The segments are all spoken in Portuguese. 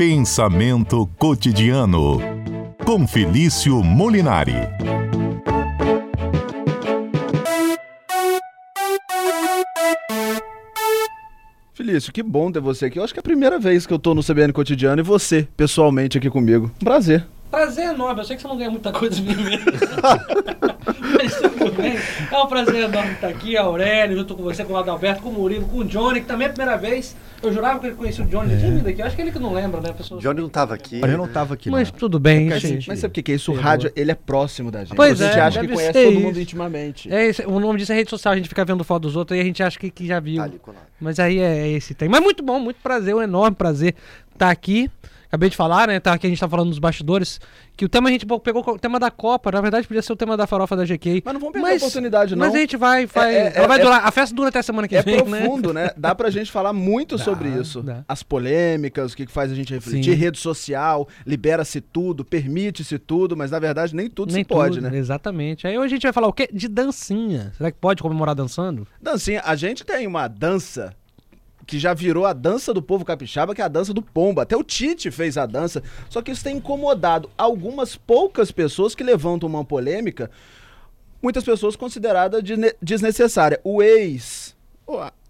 Pensamento cotidiano com Felício Molinari. Felício, que bom ter você aqui. Eu acho que é a primeira vez que eu tô no CBN Cotidiano e você, pessoalmente, aqui comigo. Um prazer. Prazer enorme, eu sei que você não ganha muita coisa de mim mesmo. Mas tudo bem. É um prazer enorme estar aqui, Aurélio, junto com você, com o Adalberto, com o Murilo, com o Johnny, que também é a primeira vez. Eu jurava que ele conhecia o Johnny, ele tinha vindo aqui. Eu acho que ele que não lembra, né, pessoal? Johnny não estava aqui. Eu não tava aqui, Mas não. tudo bem. Mas sabe o que que é isso? O É, rádio, ele é próximo da gente. Pois a gente é, acha que conhece todo isso. mundo intimamente. É, esse- o nome disso é rede social, a gente fica vendo foto dos outros e a gente acha que, que já viu. Tá ali. Mas aí é esse tem. Mas muito bom, muito prazer, um enorme prazer estar aqui. Acabei de falar, né? Tá aqui a gente tá falando nos bastidores. Que o tema a gente pegou o tema da Copa. Na verdade, podia ser o tema da farofa da GK. Mas não vamos perder a oportunidade, não. Mas a gente vai. vai É, é, ela vai é- durar. A festa dura até a semana que É vem, né? profundo, né? Dá pra gente falar muito sobre isso. dá. As polêmicas, o que que faz a gente refletir, Sim. rede social, libera-se tudo, permite-se tudo, mas na verdade nem tudo Nem se pode, tudo, né? Exatamente. Aí hoje a gente vai falar o quê? De dancinha. Será que pode comemorar dançando? Dancinha, a gente tem uma dança que já virou a dança do povo capixaba, que é a dança do pombo. Até o Tite fez a dança. Só que isso tem incomodado algumas poucas pessoas que levantam uma polêmica, muitas pessoas consideradas desne- desnecessária. O ex,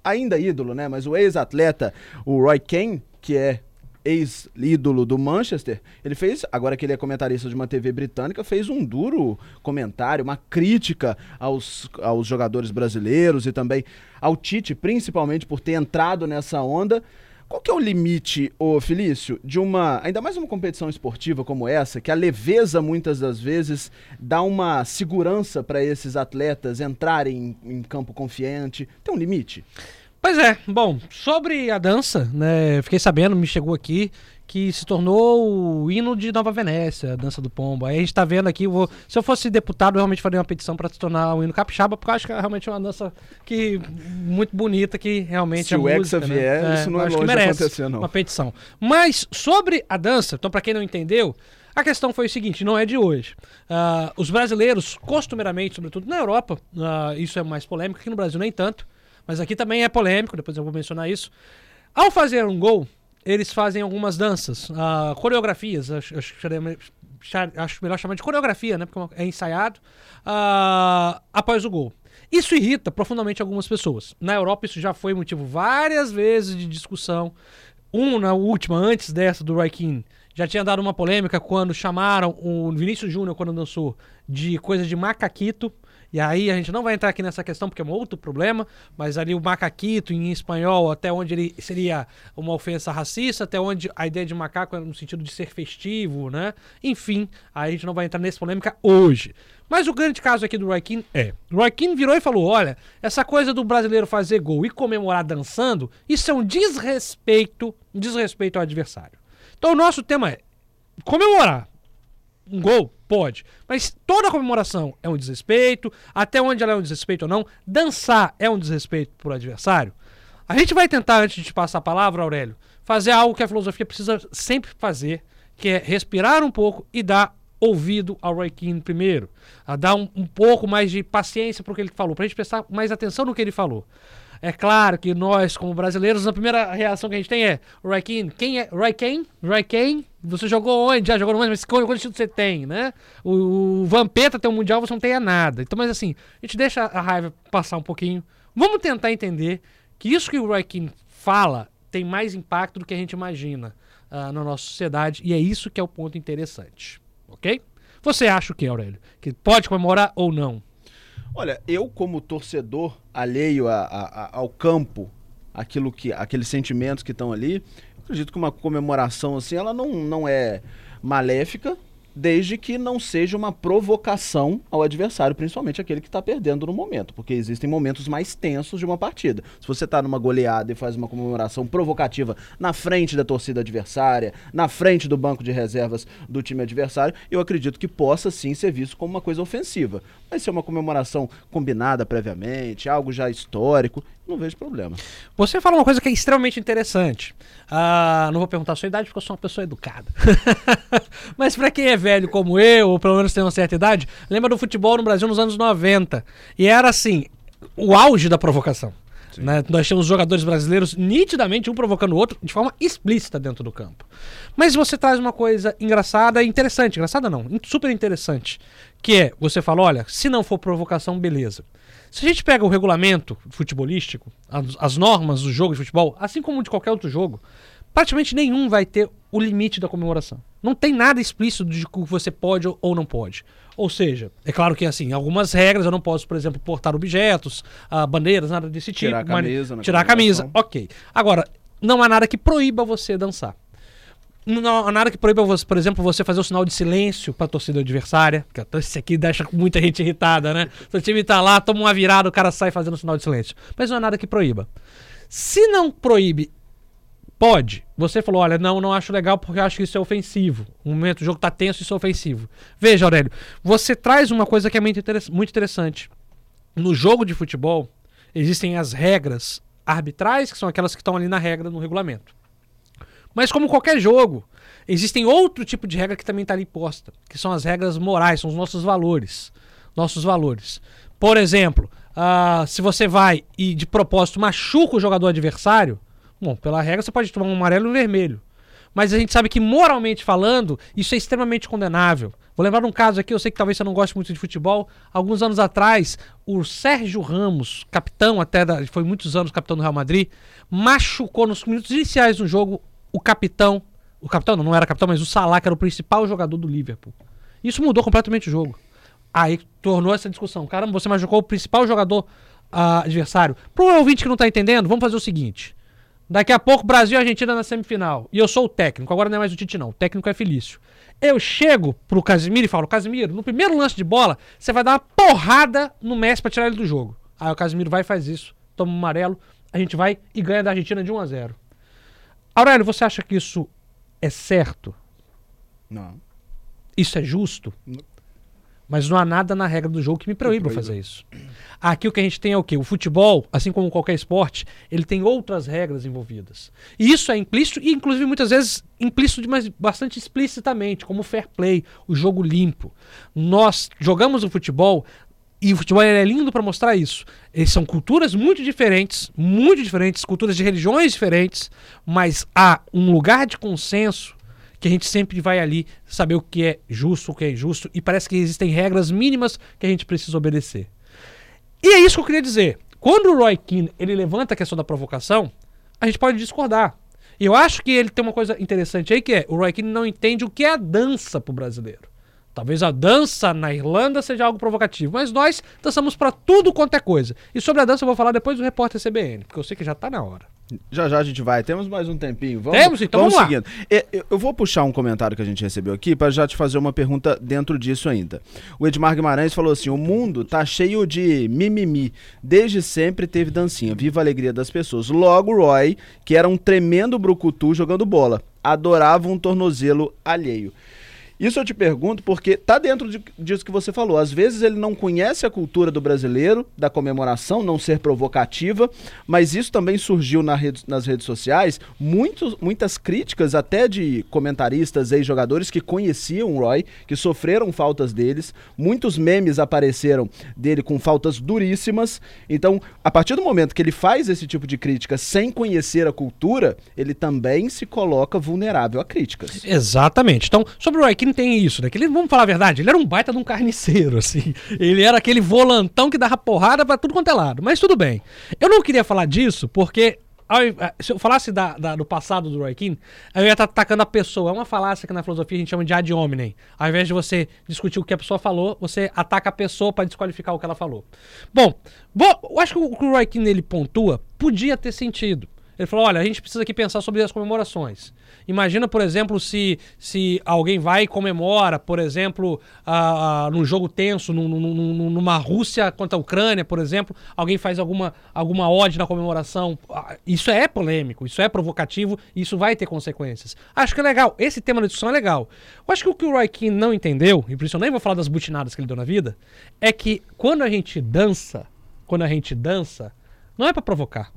ainda ídolo, né? Mas o ex-atleta, o Roy Kane, que é ex-ídolo do Manchester, ele fez, agora que ele é comentarista de uma TV britânica, fez um duro comentário, uma crítica aos, aos jogadores brasileiros e também ao Tite, principalmente por ter entrado nessa onda. Qual que é o limite, ô Felício, de uma, ainda mais uma competição esportiva como essa, que a leveza muitas das vezes dá uma segurança para esses atletas entrarem em, em campo confiante? Tem um limite? Pois é, bom, sobre a dança, né? Fiquei sabendo, me chegou aqui que se tornou o hino de Nova Venécia, a dança do pombo. Aí a gente tá vendo aqui, eu vou, se eu fosse deputado, eu realmente faria uma petição para se tornar o hino capixaba, porque eu acho que é realmente uma dança que muito bonita, que realmente Se a o Hexa música, né? vier, isso não é acho que longe merece acontecer, não. Uma petição. Mas sobre a dança, então para quem não entendeu, a questão foi o seguinte, não é de hoje. Ah, os brasileiros, costumeiramente, sobretudo na Europa, ah, isso é mais polêmico, aqui no Brasil nem tanto, mas aqui também é polêmico, depois eu vou mencionar isso. Ao fazer um gol, eles fazem algumas danças, ah, coreografias, acho, acho, acho melhor chamar de coreografia, né? Porque é ensaiado, ah, após o gol. Isso irrita profundamente algumas pessoas. Na Europa isso já foi motivo várias vezes de discussão. Um na última, antes dessa, do Roy Keane, já tinha dado uma polêmica quando chamaram o Vinícius Júnior, quando dançou, de coisa de macaquito. E aí a gente não vai entrar aqui nessa questão porque é um outro problema, mas ali o macaquito em espanhol, até onde ele seria uma ofensa racista, até onde a ideia de macaco é no sentido de ser festivo, né? Enfim, aí a gente não vai entrar nessa polêmica hoje. Mas o grande caso aqui do Roy Keane é, o Roy Keane virou e falou, olha, essa coisa do brasileiro fazer gol e comemorar dançando, isso é um desrespeito, um desrespeito ao adversário. Então o nosso tema é comemorar, um gol? Pode. Mas toda comemoração é um desrespeito. Até onde ela é um desrespeito ou não. Dançar é um desrespeito pro adversário. A gente vai tentar, antes de passar a palavra, Aurélio, fazer algo que a filosofia precisa sempre fazer, que é respirar um pouco e dar ouvido ao Roy Keane primeiro. A dar um, um pouco mais de paciência pro que ele falou, pra gente prestar mais atenção no que ele falou. É claro que nós, como brasileiros, a primeira reação que a gente tem é Keane, quem é? Roy Keane? Você jogou onde? Já jogou Manchester, mas qual- títulos você tem, né? O, o Vampeta tem um Mundial, você não tem nada. Então, mas assim, a gente deixa a raiva passar um pouquinho. Vamos tentar entender que isso que o Keane fala tem mais impacto do que a gente imagina ah, na nossa sociedade. E é isso que é o ponto interessante, ok? Você acha o que, Aurélio? Que pode comemorar ou não? Olha, eu como torcedor alheio a- a- ao campo, aquilo que, aqueles sentimentos que estão ali, acredito que uma comemoração assim, ela não, não é maléfica, desde que não seja uma provocação ao adversário, principalmente aquele que está perdendo no momento, porque existem momentos mais tensos de uma partida. Se você está numa goleada e faz uma comemoração provocativa na frente da torcida adversária, na frente do banco de reservas do time adversário, eu acredito que possa sim ser visto como uma coisa ofensiva. Mas se é uma comemoração combinada previamente, algo já histórico, não vejo problema. Você falou uma coisa que é extremamente interessante. Ah, não vou perguntar a sua idade porque eu sou uma pessoa educada. Mas pra quem é velho como eu, ou pelo menos tem uma certa idade, lembra do futebol no Brasil nos anos 90. E era assim, o auge da provocação. Né? Nós temos jogadores brasileiros nitidamente um provocando o outro de forma explícita dentro do campo. Mas você traz uma coisa engraçada e interessante. Engraçada não, super interessante. Que é, você fala, olha, se não for provocação, beleza. Se a gente pega o regulamento futebolístico, as, as normas do jogo de futebol, assim como de qualquer outro jogo, praticamente nenhum vai ter o limite da comemoração. Não tem nada explícito de que você pode ou não pode. Ou seja, é claro que assim, algumas regras eu não posso, por exemplo, portar objetos, uh, bandeiras, nada desse tipo. Tirar a camisa. Tirar a camisa, ok. Agora, não há nada que proíba você dançar. Não há nada que proíba você, por exemplo, você fazer o sinal de silêncio para a torcida adversária. Que esse aqui deixa muita gente irritada, né? Se o time tá lá, toma uma virada, o cara sai fazendo o sinal de silêncio. Mas não há nada que proíba. Se não proíbe Pode. Você falou, olha, não, não acho legal porque acho que isso é ofensivo. No momento o jogo tá tenso, isso é ofensivo. Veja, Aurélio, você traz uma coisa que é muito, muito interessante. No jogo de futebol, existem as regras arbitrais, que são aquelas que estão ali na regra, no regulamento. Mas como qualquer jogo, existem outro tipo de regra que também está ali posta, que são as regras morais, são os nossos valores. Nossos valores. Por exemplo, uh, se você vai e de propósito machuca o jogador adversário, Bom, pela regra você pode tomar um amarelo e um vermelho. Mas a gente sabe que, moralmente falando, isso é extremamente condenável. Vou lembrar um caso aqui, eu sei que talvez você não goste muito de futebol. Alguns anos atrás, o Sérgio Ramos, capitão até, da, foi muitos anos capitão do Real Madrid, machucou nos minutos iniciais do jogo o capitão. O capitão não, não era capitão, mas o Salah, que era o principal jogador do Liverpool. Isso mudou completamente o jogo. Aí tornou essa discussão. Caramba, você machucou o principal jogador uh, adversário. Para o ouvinte que não está entendendo, vamos fazer o seguinte. Daqui a pouco, Brasil e Argentina na semifinal. E eu sou o técnico. Agora não é mais o Tite, não. O técnico é Felício. Eu chego pro Casimiro e falo: Casimiro, no primeiro lance de bola, você vai dar uma porrada no Messi pra tirar ele do jogo. Aí o Casimiro vai e faz isso. Toma um amarelo. A gente vai e ganha da Argentina de 1 a 0 Aurélio, você acha que isso é certo? Não. Isso é justo? Não. Mas não há nada na regra do jogo que me proíba fazer isso. Aqui o que a gente tem é o quê? O futebol, assim como qualquer esporte, ele tem outras regras envolvidas. E isso é implícito e, inclusive, muitas vezes implícito, mas bastante explicitamente, como o fair play, o jogo limpo. Nós jogamos o futebol e o futebol é lindo para mostrar isso. Eles são culturas muito diferentes, muito diferentes, culturas de religiões diferentes, mas há um lugar de consenso que a gente sempre vai ali saber o que é justo, o que é injusto, e parece que existem regras mínimas que a gente precisa obedecer. E é isso que eu queria dizer. Quando o Roy Keane ele levanta a questão da provocação, a gente pode discordar. E eu acho que ele tem uma coisa interessante aí que é o Roy Keane não entende o que é a dança pro brasileiro. Talvez a dança na Irlanda seja algo provocativo, mas nós dançamos para tudo quanto é coisa. E sobre a dança eu vou falar depois do repórter CBN, porque eu sei que já tá na hora. Já já a gente vai. Temos mais um tempinho. Vamos, Temos, então vamos, vamos seguindo. Eu vou puxar um comentário que a gente recebeu aqui para já te fazer uma pergunta dentro disso ainda. O Edmar Guimarães falou assim: o mundo tá cheio de mimimi. Desde sempre teve dancinha. Viva a alegria das pessoas. Logo, Roy, que era um tremendo brucutu jogando bola, adorava um tornozelo alheio. Isso eu te pergunto porque tá dentro de, disso que você falou. Às vezes ele não conhece a cultura do brasileiro, da comemoração, não ser provocativa, mas isso também surgiu na rede, nas redes sociais. Muitos, muitas críticas, até de comentaristas, ex-jogadores que conheciam o Roy, que sofreram faltas deles. Muitos memes apareceram dele com faltas duríssimas. Então, a partir do momento que ele faz esse tipo de crítica sem conhecer a cultura, ele também se coloca vulnerável a críticas. Exatamente. Então, sobre o Roy, que tem isso, né? Que ele, vamos falar a verdade, ele era um baita de um carniceiro, assim. Ele era aquele volantão que dava porrada para tudo quanto é lado. Mas tudo bem. Eu não queria falar disso porque se eu falasse da, da, do passado do Roy Keane, eu ia estar atacando a pessoa. É uma falácia que na filosofia a gente chama de ad hominem. Ao invés de você discutir o que a pessoa falou, você ataca a pessoa para desqualificar o que ela falou. Bom, bom eu acho que o que o Roy Keane ele pontua podia ter sentido. Ele falou: olha, a gente precisa aqui pensar sobre as comemorações. Imagina, por exemplo, se, se alguém vai e comemora, por exemplo, uh, num jogo tenso, num, num, numa Rússia contra a Ucrânia, por exemplo, alguém faz alguma, alguma ode na comemoração. Uh, isso é polêmico, isso é provocativo, isso vai ter consequências. Acho que é legal. Esse tema da discussão é legal. Eu acho que o que o Roy Keane não entendeu, e por isso eu nem vou falar das butinadas que ele deu na vida, é que quando a gente dança, quando a gente dança, não é para provocar.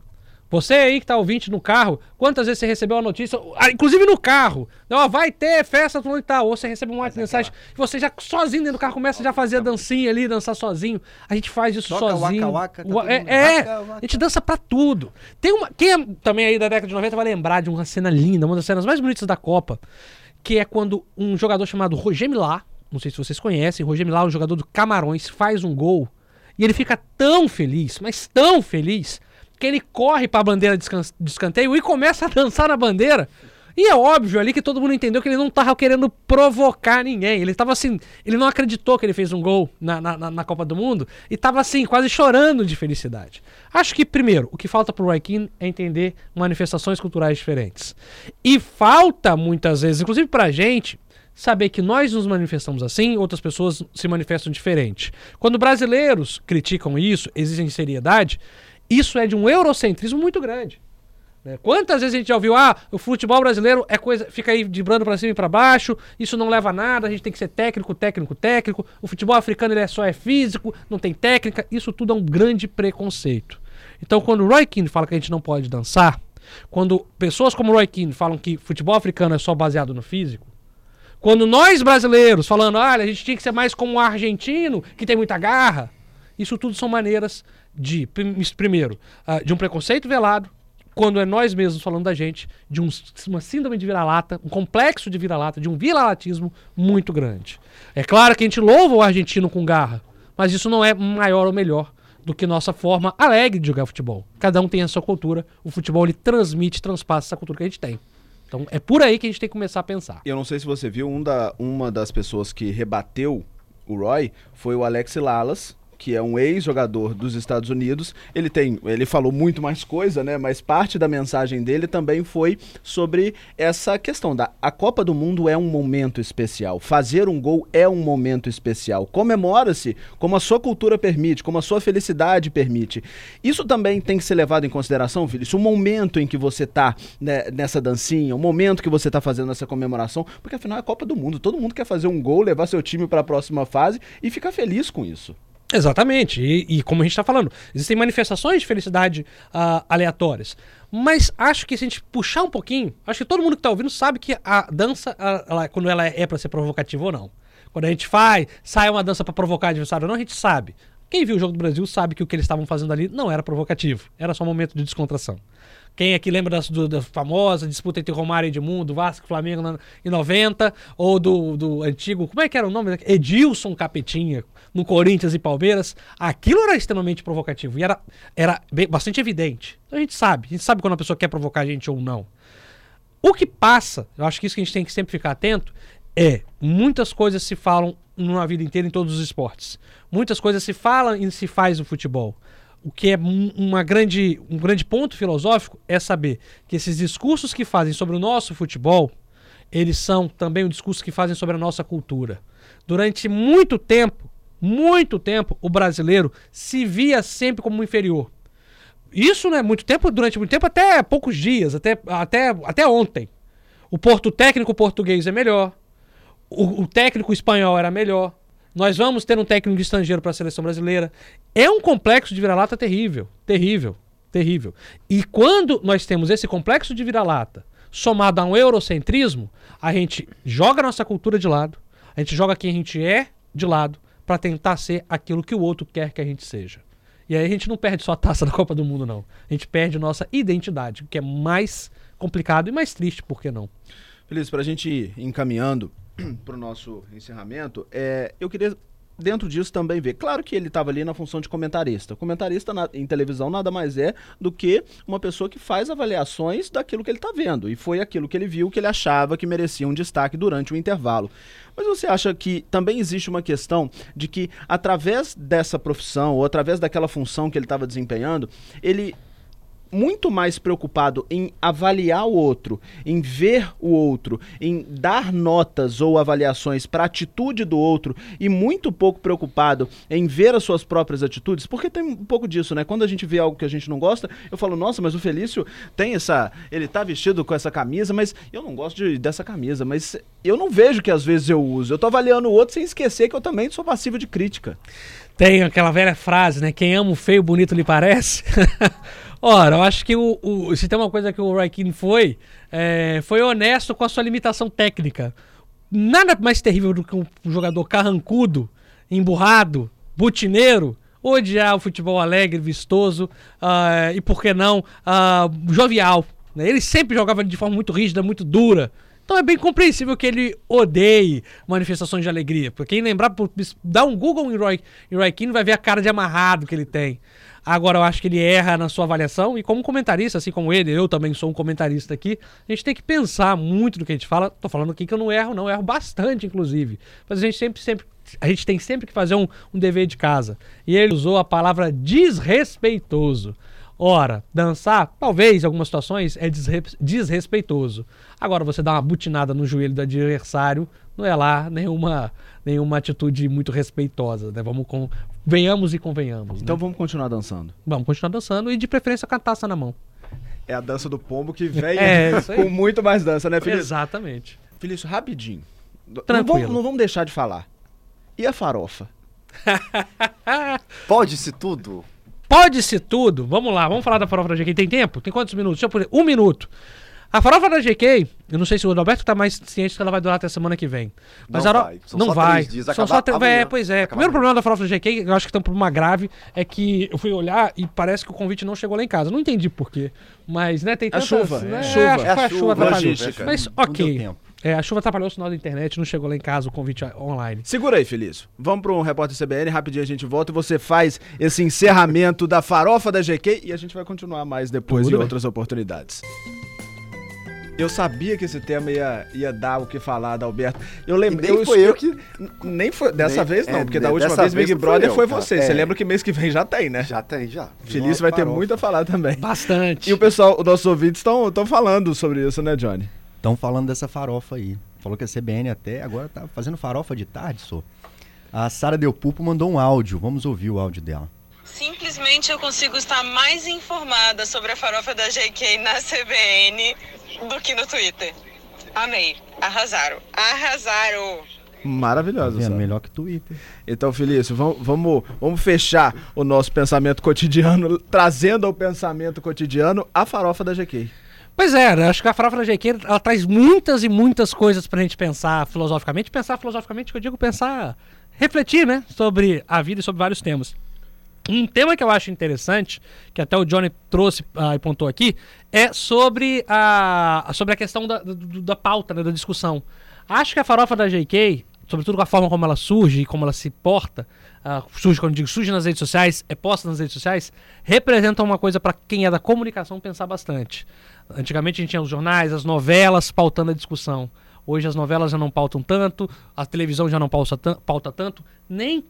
Você aí que tá ouvinte no carro, quantas vezes você recebeu a notícia, ah, inclusive no carro, ó, vai ter festa e tal, ou você recebe uma mensagem que você já sozinho dentro do carro começa já a fazer a dancinha ali, dançar sozinho. A gente faz isso Toca sozinho. waka, waka, tá é, é, waka, waka. a gente dança pra tudo. Tem uma, quem é também aí da década de 90 vai lembrar de uma cena linda, uma das cenas mais bonitas da Copa, que é quando um jogador chamado Roger Milá, não sei se vocês conhecem, Roger Milá, um jogador do Camarões, faz um gol e ele fica tão feliz, mas tão feliz, que ele corre pra bandeira de escan- de escanteio e começa a dançar na bandeira. E é óbvio ali que todo mundo entendeu que ele não tava querendo provocar ninguém. Ele tava assim, ele não acreditou que ele fez um gol na, na, na- Copa do Mundo e tava assim, quase chorando de felicidade. Acho que, primeiro, o que falta pro Roy Keane é entender manifestações culturais diferentes. E falta, muitas vezes, inclusive pra gente, saber que nós nos manifestamos assim, outras pessoas se manifestam diferente. Quando brasileiros criticam isso, exigem seriedade, isso é de um eurocentrismo muito grande. né? Quantas vezes a gente já ouviu, ah, o futebol brasileiro é coisa, fica aí vibrando pra cima e pra baixo, isso não leva a nada, a gente tem que ser técnico, técnico, técnico, o futebol africano ele é só é físico, não tem técnica, isso tudo é um grande preconceito. Então quando o Roy Keane fala que a gente não pode dançar, quando pessoas como o Roy Keane falam que futebol africano é só baseado no físico, quando nós brasileiros falando, olha, a gente tinha que ser mais como o argentino, que tem muita garra, isso tudo são maneiras de, prim- primeiro, ah, de um preconceito velado, quando é nós mesmos falando da gente, de um- uma síndrome de vira-lata, um complexo de vira-lata, de um viralatismo muito grande. É claro que a gente louva o argentino com garra, mas isso não é maior ou melhor do que nossa forma alegre de jogar futebol. Cada um tem a sua cultura, o futebol ele transmite, transpassa essa cultura que a gente tem. Então é por aí que a gente tem que começar a pensar. Eu não sei se você viu, um da, uma das pessoas que rebateu o Roy foi o Alex Lalas, que é um ex-jogador dos Estados Unidos. Ele tem, ele falou muito mais coisa, né? Mas parte da mensagem dele também foi sobre essa questão da a Copa do Mundo é um momento especial. Fazer um gol é um momento especial. Comemora-se como a sua cultura permite, como a sua felicidade permite. Isso também tem que ser levado em consideração, Vinícius. O momento em que você tá né, nessa dancinha, o momento que você tá fazendo essa comemoração, porque afinal é a Copa do Mundo. Todo mundo quer fazer um gol, levar seu time para a próxima fase e ficar feliz com isso. Exatamente. E, e como a gente está falando, existem manifestações de felicidade ah, aleatórias. Mas acho que se a gente puxar um pouquinho, acho que todo mundo que está ouvindo sabe que a dança, ela- quando ela é para ser provocativa ou não. Quando a gente faz, sai uma dança para provocar adversário ou não, a gente sabe. Quem viu o jogo do Brasil sabe que o que eles estavam fazendo ali não era provocativo, era só um momento de descontração. Quem aqui lembra das- do- da, famosa disputa entre Romário e Edmundo, Vasco e Flamengo na- em 90, ou do, do antigo, como é que era o nome? Edilson Capetinha, no Corinthians e Palmeiras. Aquilo era extremamente provocativo e era, era bem- bastante evidente. Então a gente sabe, a gente sabe quando a pessoa quer provocar a gente ou não. O que passa, eu acho que isso que a gente tem que sempre ficar atento, é muitas coisas se falam na vida inteira em todos os esportes. Muitas coisas se falam e se faz no futebol. O que é um- uma grande, um grande ponto filosófico é saber que esses discursos que fazem sobre o nosso futebol, eles são também um discurso que fazem sobre a nossa cultura. Durante muito tempo, muito tempo, o brasileiro se via sempre como inferior. Isso não é muito tempo, durante muito tempo, até poucos dias, até, até, até ontem. O porto técnico português é melhor. O, o técnico espanhol era melhor. Nós vamos ter um técnico estrangeiro para a seleção brasileira. É um complexo de vira-lata terrível. Terrível. Terrível. E quando nós temos esse complexo de vira-lata somado a um eurocentrismo, a gente joga a nossa cultura de lado, a gente joga quem a gente é de lado para tentar ser aquilo que o outro quer que a gente seja. E aí a gente não perde só a taça da Copa do Mundo, não. A gente perde nossa identidade, o que é mais complicado e mais triste, por que não? Feliz, para a gente ir encaminhando para o nosso encerramento, é, eu queria, dentro disso, também ver. Claro que ele estava ali na função de comentarista. Comentarista na- em televisão nada mais é do que uma pessoa que faz avaliações daquilo que ele está vendo. E foi aquilo que ele viu que ele achava que merecia um destaque durante o intervalo. Mas você acha que também existe uma questão de que, através dessa profissão, ou através daquela função que ele estava desempenhando, ele muito mais preocupado em avaliar o outro, em ver o outro, em dar notas ou avaliações para a atitude do outro e muito pouco preocupado em ver as suas próprias atitudes, porque tem um pouco disso, né? Quando a gente vê algo que a gente não gosta, eu falo, nossa, mas o Felício tem essa, ele tá vestido com essa camisa, mas eu não gosto de- dessa camisa, mas eu não vejo que às vezes eu uso. Eu tô avaliando o outro sem esquecer que eu também sou passivo de crítica. Tem aquela velha frase, né? Quem ama o feio, bonito lhe parece. Ora, eu acho que o, o- se tem uma coisa que o Keane foi, é, foi honesto com a sua limitação técnica. Nada mais terrível do que um jogador carrancudo, emburrado, butineiro, odiar o futebol alegre, vistoso ah, e, por que não, ah, jovial. né? Ele sempre jogava de forma muito rígida, muito dura. Então é bem compreensível que ele odeie manifestações de alegria. Porque quem lembrar, dá um Google em Roy, em Roy Keane vai ver a cara de amarrado que ele tem. Agora eu acho que ele erra na sua avaliação e como comentarista, assim como ele, eu também sou um comentarista aqui, a gente tem que pensar muito no que a gente fala. Tô falando aqui que eu não erro, não, erro bastante, inclusive. Mas a gente sempre, sempre, a gente tem sempre que fazer um, um dever de casa. E ele usou a palavra desrespeitoso. Ora, dançar, talvez em algumas situações, é desre- desrespeitoso. Agora, você dar uma butinada no joelho do adversário, não é lá nenhuma, nenhuma atitude muito respeitosa, né? Vamos com, venhamos e convenhamos. Então né? vamos continuar dançando. Vamos continuar dançando e de preferência com a taça na mão. É a dança do pombo que vem É, com muito mais dança, né, Felício? Exatamente. Felício, rapidinho. Não Tranquilo. vamos, não vamos deixar de falar. E a farofa? Pode-se tudo? Pode-se tudo. Vamos lá, vamos falar da farofa da GK. Tem tempo? Tem quantos minutos? Deixa eu pôr. Um minuto. A farofa da GK, eu não sei se o Roberto tá mais ciente que ela vai durar até a semana que vem. Mas Não a vai. São não só vai. três dias, São só três-. É, pois é. O primeiro amanhã. problema da farofa da GK, eu acho que tem um problema grave, é que eu fui olhar e parece que o convite não chegou lá em casa. Não entendi por quê. Mas, né, tem A tantas... chuva, né, chuva. É, acho que É a a chuva, chuva atrapalhou. logística. Mas, Não deu ok. É, a chuva atrapalhou o sinal da internet, não chegou lá em casa o convite online. Segura aí, Felício. Vamos para um repórter CBN, rapidinho a gente volta e você faz esse encerramento da farofa da GK e a gente vai continuar mais depois Tudo em bem. outras oportunidades. Eu sabia que esse tema ia, ia dar o que falar, Alberto. Eu lembro. nem foi eu que. Nem foi. Dessa Nem- vez não, é, porque da de- última vez Big Brother eu, foi você. Você É. lembra que mês que vem já tem, né? Já tem, já. Felício vai ter muito a falar também. Bastante. E o pessoal, os nossos ouvintes estão falando sobre isso, né, Johnny? Estão falando dessa farofa aí. Falou que a CBN até agora tá fazendo farofa de tarde, só. A Sara Del Pupo mandou um áudio. Vamos ouvir o áudio dela. Simplesmente eu consigo estar mais informada sobre a farofa da JK na CBN do que no Twitter. Amei. Arrasaram. Arrasaram. Maravilhoso, vendo? Sara. Melhor que Twitter. Então, Felício, vamos, vamos, vamos fechar o nosso pensamento cotidiano, trazendo ao pensamento cotidiano a farofa da GK. Pois é, né? acho que a farofa da GQ ela traz muitas e muitas coisas pra gente pensar filosoficamente. Pensar filosoficamente, que eu digo pensar, refletir, né? Sobre a vida e sobre vários temas. Um tema que eu acho interessante, que até o Johnny trouxe ah, e pontou aqui, é sobre a, sobre a questão da, do- da pauta, né, da discussão. Acho que a farofa da JK, sobretudo com a forma como ela surge e como ela se porta, ah, surge, quando digo surge nas redes sociais, é posta nas redes sociais, representa uma coisa para quem é da comunicação pensar bastante. Antigamente a gente tinha os jornais, as novelas pautando a discussão. Hoje as novelas já não pautam tanto, a televisão já não pauta, pauta tanto, nem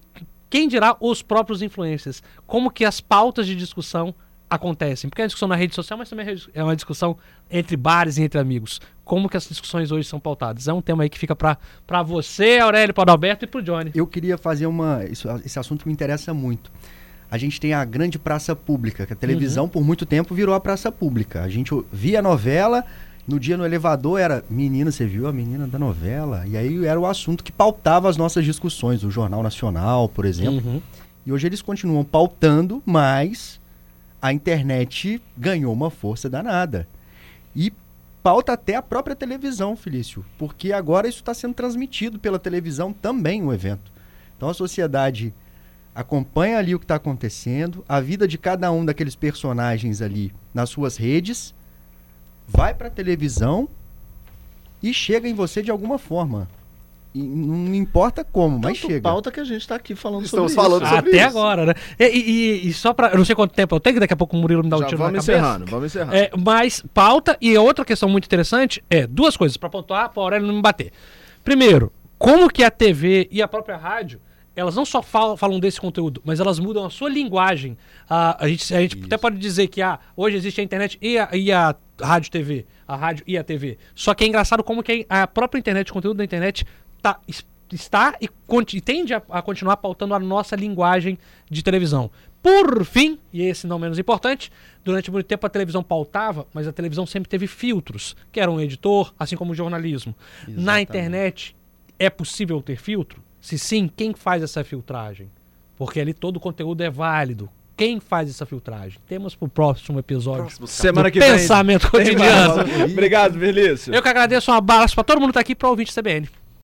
quem dirá os próprios influencers. Como que as pautas de discussão acontecem? Porque é uma discussão na rede social, mas também é uma discussão entre bares e entre amigos. Como que as discussões hoje são pautadas? É um tema aí que fica para você, Aurélio, para Alberto e para o Johnny. Eu queria fazer uma. isso- esse assunto me interessa muito. A gente tem a grande praça pública, que a televisão por muito tempo virou a praça pública. A gente via a novela, no dia no elevador era menina, você viu a menina da novela? E aí era o assunto que pautava as nossas discussões, o Jornal Nacional, por exemplo. Uhum. E hoje eles continuam pautando, mas a internet ganhou uma força danada. E pauta até a própria televisão, Felício, porque agora isso está sendo transmitido pela televisão também, o evento. Então a sociedade acompanha ali o que está acontecendo, a vida de cada um daqueles personagens ali nas suas redes, vai para a televisão e chega em você de alguma forma. E não importa como, mas Tanto chega. pauta que a gente tá aqui falando Estamos sobre falando isso. sobre Até isso. agora, né? E, e- e só para Eu não sei quanto tempo eu tenho, que daqui a pouco o Murilo me dá um Já tiro na vamos cabeça. encerrando, vamos encerrando. É, mas pauta e outra questão muito interessante é duas coisas para pontuar para o Aurélio não me bater. Primeiro, como que a TV e a própria rádio elas não só falam, falam desse conteúdo, mas elas mudam a sua linguagem. Ah, a gente, a gente até pode dizer que ah, hoje existe a internet e a, e a rádio TV, a rádio e a TV. Só que é engraçado como que a própria internet, o conteúdo da internet tá, es- está e, e tende a, a continuar pautando a nossa linguagem de televisão. Por fim, e esse não menos importante, durante muito tempo a televisão pautava, mas a televisão sempre teve filtros, que era um editor, assim como o jornalismo. Na internet, é possível ter filtro? Se sim, quem faz essa filtragem? Porque ali todo o conteúdo é válido. Quem faz essa filtragem? Temos pro próximo episódio. Semana do que vem. Pensamento cotidiano. Obrigado, Felício. Eu que agradeço, um abraço pra todo mundo que tá aqui pro ouvinte CBN.